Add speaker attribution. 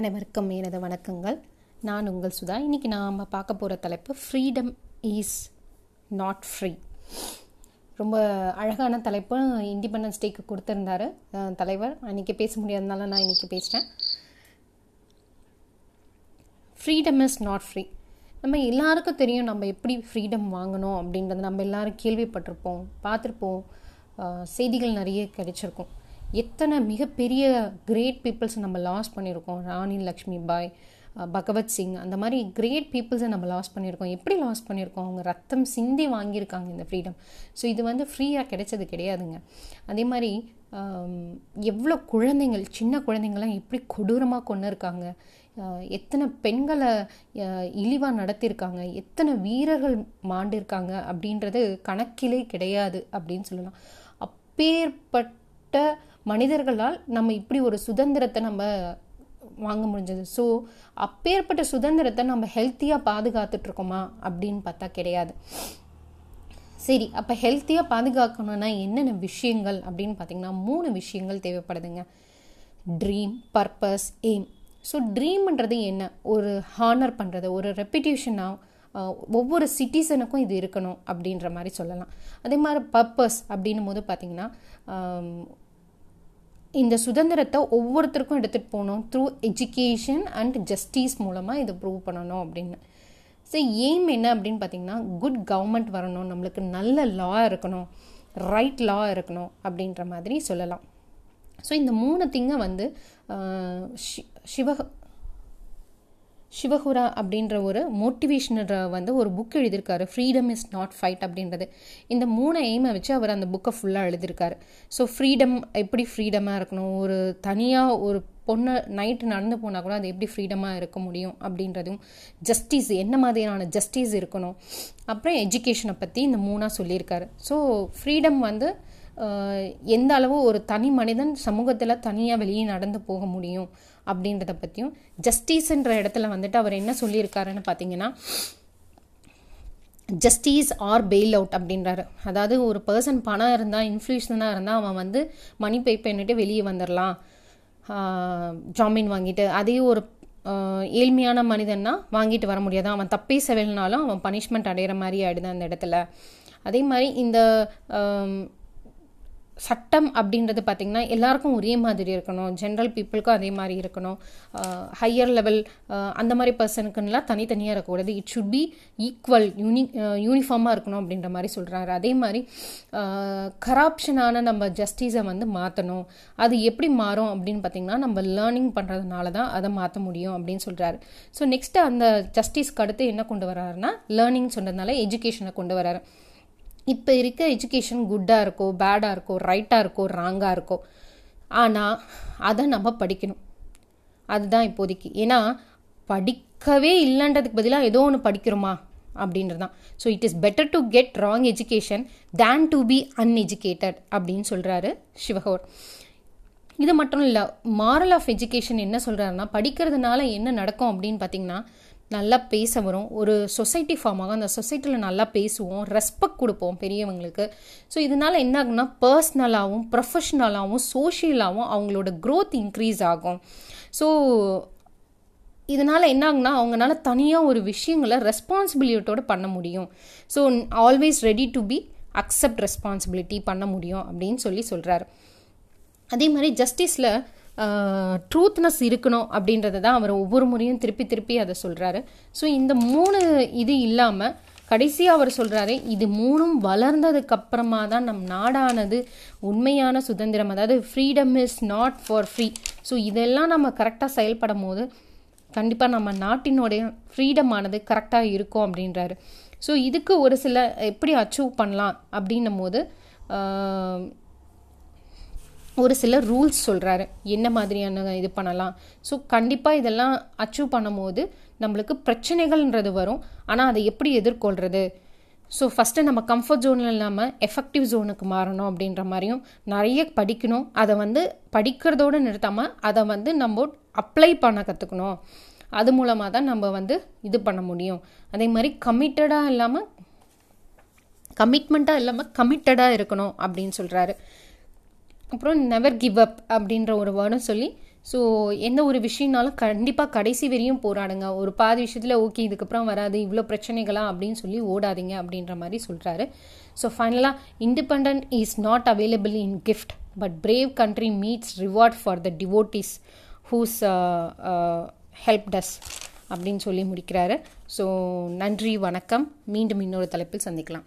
Speaker 1: அனைவருக்கும் எனது வணக்கங்கள். நான் உங்கள் சுதா. இன்றைக்கி நாம் பார்க்க போகிற தலைப்பு ஃப்ரீடம் இஸ் நாட் ஃப்ரீ ரொம்ப அழகான தலைப்பு. இண்டிபெண்டன்ஸ் டேக்கு கொடுத்துருந்தாரு தலைவர். அன்றைக்கி பேச முடியாதனால நான் இன்றைக்கி பேசிட்டேன். ஃப்ரீடம் இஸ் நாட் ஃப்ரீ நம்ம எல்லாருக்கும் தெரியும் நம்ம எப்படி ஃப்ரீடம் வாங்கணும் அப்படின்றது. நம்ம எல்லோரும் கேள்விப்பட்டிருப்போம் பார்த்துருப்போம். செய்திகள் நிறைய கிடைச்சிருக்கும். எத்தனை மிகப்பெரிய கிரேட் பீப்புள்ஸ் நம்ம லாஸ் பண்ணியிருக்கோம். ராணி லக்ஷ்மி பாய் பகவத் சிங் அந்த மாதிரி கிரேட் பீப்புள்ஸை நம்ம லாஸ் பண்ணியிருக்கோம். எப்படி லாஸ் பண்ணியிருக்கோம்? அவங்க ரத்தம் சிந்தி வாங்கியிருக்காங்க இந்த ஃப்ரீடம் ஸோ இது வந்து ஃப்ரீயாக கிடைச்சது கிடையாதுங்க. அதே மாதிரி எவ்வளோ குழந்தைங்கள் சின்ன குழந்தைங்களாம் எப்படி கொடூரமாக கொண்டு இருக்காங்க எத்தனை பெண்களை இழிவாக நடத்தியிருக்காங்க. எத்தனை வீரர்கள் மாண்டிருக்காங்க அப்படின்றது கணக்கிலே கிடையாது அப்படின்னு சொல்லலாம். அப்பேற்பட்ட மனிதர்களால் நம்ம இப்படி ஒரு சுதந்திரத்தை நம்ம வாங்க முடிஞ்சது. ஸோ அப்பேற்பட்ட சுதந்திரத்தை நம்ம ஹெல்த்தியாக பாதுகாத்துட்ருக்கோமா அப்படின்னு பார்த்தா கிடையாது. சரி அப்போ ஹெல்த்தியாக பாதுகாக்கணும்னா என்னென்ன விஷயங்கள் அப்படின்னு பார்த்தீங்கன்னா மூணு விஷயங்கள் தேவைப்படுதுங்க. ட்ரீம் பர்பஸ் எய்ம் ஸோ ட்ரீம்ன்றது என்ன? ஒரு ஹானர் பண்ணுறது ஒரு ரெப்பிடேஷனாக ஒவ்வொரு சிட்டிசனுக்கும் இது இருக்கணும் அப்படின்ற மாதிரி சொல்லலாம். அதே மாதிரி பர்பஸ் அப்படின்னும் போது பார்த்திங்கன்னா இந்த சுதந்திரத்தை ஒவ்வொருத்தருக்கும் எடுத்துகிட்டு போகணும். த்ரூ எஜுகேஷன் அண்ட் ஜஸ்டிஸ் மூலமாக இதை ப்ரூவ் பண்ணணும் அப்படின்னு. ஸோ எய்ம் என்ன அப்படின்னு பார்த்தீங்கன்னா குட் கவர்மெண்ட் வரணும். நம்மளுக்கு நல்ல லா இருக்கணும். ரைட் லா இருக்கணும் அப்படின்ற மாதிரி சொல்லலாம். ஸோ இந்த மூணு திங்கை வந்து சிவ ஷி- சிவகுரா அப்படின்ற ஒரு மோட்டிவேஷனர் வந்து ஒரு புக் எழுதியிருக்காரு. ஃப்ரீடம் இஸ் நாட் ஃபைட் அப்படின்றது. இந்த மூணு எய்மை வச்சு அவர் அந்த புக்கை ஃபுல்லாக எழுதியிருக்காரு. ஸோ ஃப்ரீடம் எப்படி ஃப்ரீடமாக இருக்கணும்? ஒரு தனியாக ஒரு பொண்ணு நைட்டு நடந்து போனால் கூட அது எப்படி ஃப்ரீடமாக இருக்க முடியும் அப்படின்றதும் ஜஸ்டிஸ் என்ன மாதிரியான ஜஸ்டிஸ் இருக்கணும்? அப்புறம் எஜுகேஷனை பற்றி இந்த மூணாக சொல்லியிருக்காரு. ஸோ ஃப்ரீடம் வந்து எந்த அளவு ஒரு தனி மனிதன் சமூகத்தில் தனியாக வெளியே நடந்து போக முடியும் அப்படின்றத பற்றியும் ஜஸ்டிஸ்ன்ற இடத்துல வந்துட்டு அவர் என்ன சொல்லியிருக்காருன்னு பார்த்தீங்கன்னா ஜஸ்டிஸ் ஆர் பெயில் அவுட் அப்படின்றாரு. அதாவது ஒரு பர்சன் பணம் இருந்தால் இன்ஃப்ளூஷனாக இருந்தால் அவன் வந்து மணி பே பண்ணிட்டு வெளியே வந்துடலாம் ஜாமீன் வாங்கிட்டு அதே ஒரு ஏழ்மையான மனிதன்னா வாங்கிட்டு வர முடியாது. அவன் தப்பே செவல்னாலும் அவன் பனிஷ்மெண்ட் அடையிற மாதிரி ஆயிடுது அந்த இடத்துல. அதே மாதிரி இந்த சட்டம் அப்படின்றது பார்த்திங்கன்னா எல்லாருக்கும் ஒரே மாதிரி இருக்கணும். ஜென்ரல் பீப்புளுக்கும் அதே மாதிரி இருக்கணும். ஹையர் லெவல் அந்த மாதிரி பர்சனுக்குன்னெலாம் தனித்தனியாக இருக்கக்கூடாது. It should be equal uni யூனிஃபார்மாக இருக்கணும் அப்படின்ற மாதிரி சொல்கிறாரு அதே மாதிரி கராப்ஷனான நம்ம ஜஸ்டிஸை வந்து மாற்றணும் அது எப்படி மாறும் அப்படின்னு பார்த்திங்கன்னா நம்ம லேர்னிங் பண்ணுறதுனால தான் அதை மாற்ற முடியும் அப்படின்னு சொல்கிறாரு ஸோ நெக்ஸ்ட்டு அந்த ஜஸ்டிஸ்க்கு அடுத்து என்ன கொண்டு வராருன்னா லேர்னிங் சொன்னதுனால எஜுகேஷனை கொண்டு வராரு இப்போ இருக்க எஜுகேஷன் குட்டாக இருக்கோ பேடாக இருக்கோ ரைட்டாக இருக்கோ ராங்காக இருக்கோ ஆனால் அதை நம்ம படிக்கணும். அதுதான் இப்போதைக்கு. ஏன்னா படிக்கவே இல்லைன்றதுக்கு பதிலாக ஏதோ ஒன்று படிக்கிறோமா? அப்படின்றது தான் so it is better to get wrong education than to be uneducated அப்படின்னு சொல்கிறாரு சிவகோர். இது மட்டும் இல்லை மாரல் ஆஃப் எஜுகேஷன் என்ன சொல்கிறாருன்னா படிக்கிறதுனால என்ன நடக்கும் அப்படின்னு பார்த்தீங்கன்னா நல்லா பேச வரும். ஒரு சொசைட்டி ஃபார்ம் ஆகும். அந்த சொசைட்டியில் நல்லா பேசுவோம். ரெஸ்பெக்ட் கொடுப்போம் பெரியவங்களுக்கு. ஸோ இதனால என்ன ஆகுன்னா பர்சனலாகவும் ப்ரொஃபஷ்னலாகவும் சோஷியலாகவும் அவங்களோட க்ரோத் இன்க்ரீஸ் ஆகும். ஸோ இதனால் என்ன ஆகுனா அவங்களால தனியாக ஒரு விஷயங்களை ரெஸ்பான்சிபிலிட்டியோட பண்ண முடியும். So always ready to be accept responsibility பண்ண முடியும் அப்படின்னு சொல்லி சொல்கிறாரு அதே மாதிரி ஜஸ்டிஸில் ட்ரூத்னஸ் இருக்கணும் அப்படின்றத தான் அவர் ஒவ்வொரு முறையும் திருப்பி திருப்பி அதை சொல்கிறாரு ஸோ இந்த மூணு இது இல்லாமல் கடைசியாக அவர் சொல்கிறாரு இது மூணும் வளர்ந்ததுக்கு அப்புறமா தான் நம் நாடானது உண்மையான சுதந்திரம். அதாவது freedom is not for free so இதெல்லாம் நம்ம கரெக்டாக செயல்படும் போது கண்டிப்பாக நம்ம நாட்டினுடைய ஃப்ரீடமானது கரெக்டாக இருக்கும் அப்படின்றாரு. ஸோ இதுக்கு ஒரு சில எப்படி அச்சீவ் பண்ணலாம் அப்படின்னும் போது ஒரு சில ரூல்ஸ் சொல்கிறாரு என்ன மாதிரியான இது பண்ணலாம்? ஸோ கண்டிப்பாக இதெல்லாம் அச்சீவ் பண்ணும்போது நம்மளுக்கு பிரச்சனைகள்ன்றது வரும். ஆனால் அதை எப்படி எதிர்கொள்கிறது ஸோ ஃபஸ்ட்டு நம்ம கம்ஃபர்ட் ஜோனில் இல்லாமல் எஃபெக்டிவ் ஜோனுக்கு மாறணும் அப்படின்ற மாதிரியும் நிறைய படிக்கணும். அதை வந்து படிக்கிறதோடு நிறுத்தாமல் அதை வந்து நம்ம அப்ளை பண்ண கற்றுக்கணும் அது மூலமாக தான் நம்ம வந்து இது பண்ண முடியும். அதே மாதிரி கமிட்டடாக இல்லாமல் கமிட்மெண்ட்டாக இல்லாமல் கமிட்டடாக இருக்கணும் அப்படின்னு சொல்கிறாரு அப்புறம் நெவர் கிவ் அப் அப்படின்ற ஒரு வேர்டும் சொல்லி ஸோ எந்த ஒரு விஷயம்னாலும் கண்டிப்பாக கடைசி வரையும் போராடுங்க. ஒரு பாதி விஷயத்தில் ஓகே இதுக்கப்புறம் வராது இவ்வளோ பிரச்சனைகளா அப்படின்னு சொல்லி ஓடாதீங்க அப்படின்ற மாதிரி சொல்கிறாரு ஸோ ஃபைனலாக independence is not available in gift but brave country meets reward for the devotees whose help does அப்படின்னு சொல்லி முடிக்கிறாரு. ஸோ நன்றி வணக்கம். மீண்டும் இன்னொரு தலைப்பில் சந்திக்கலாம்.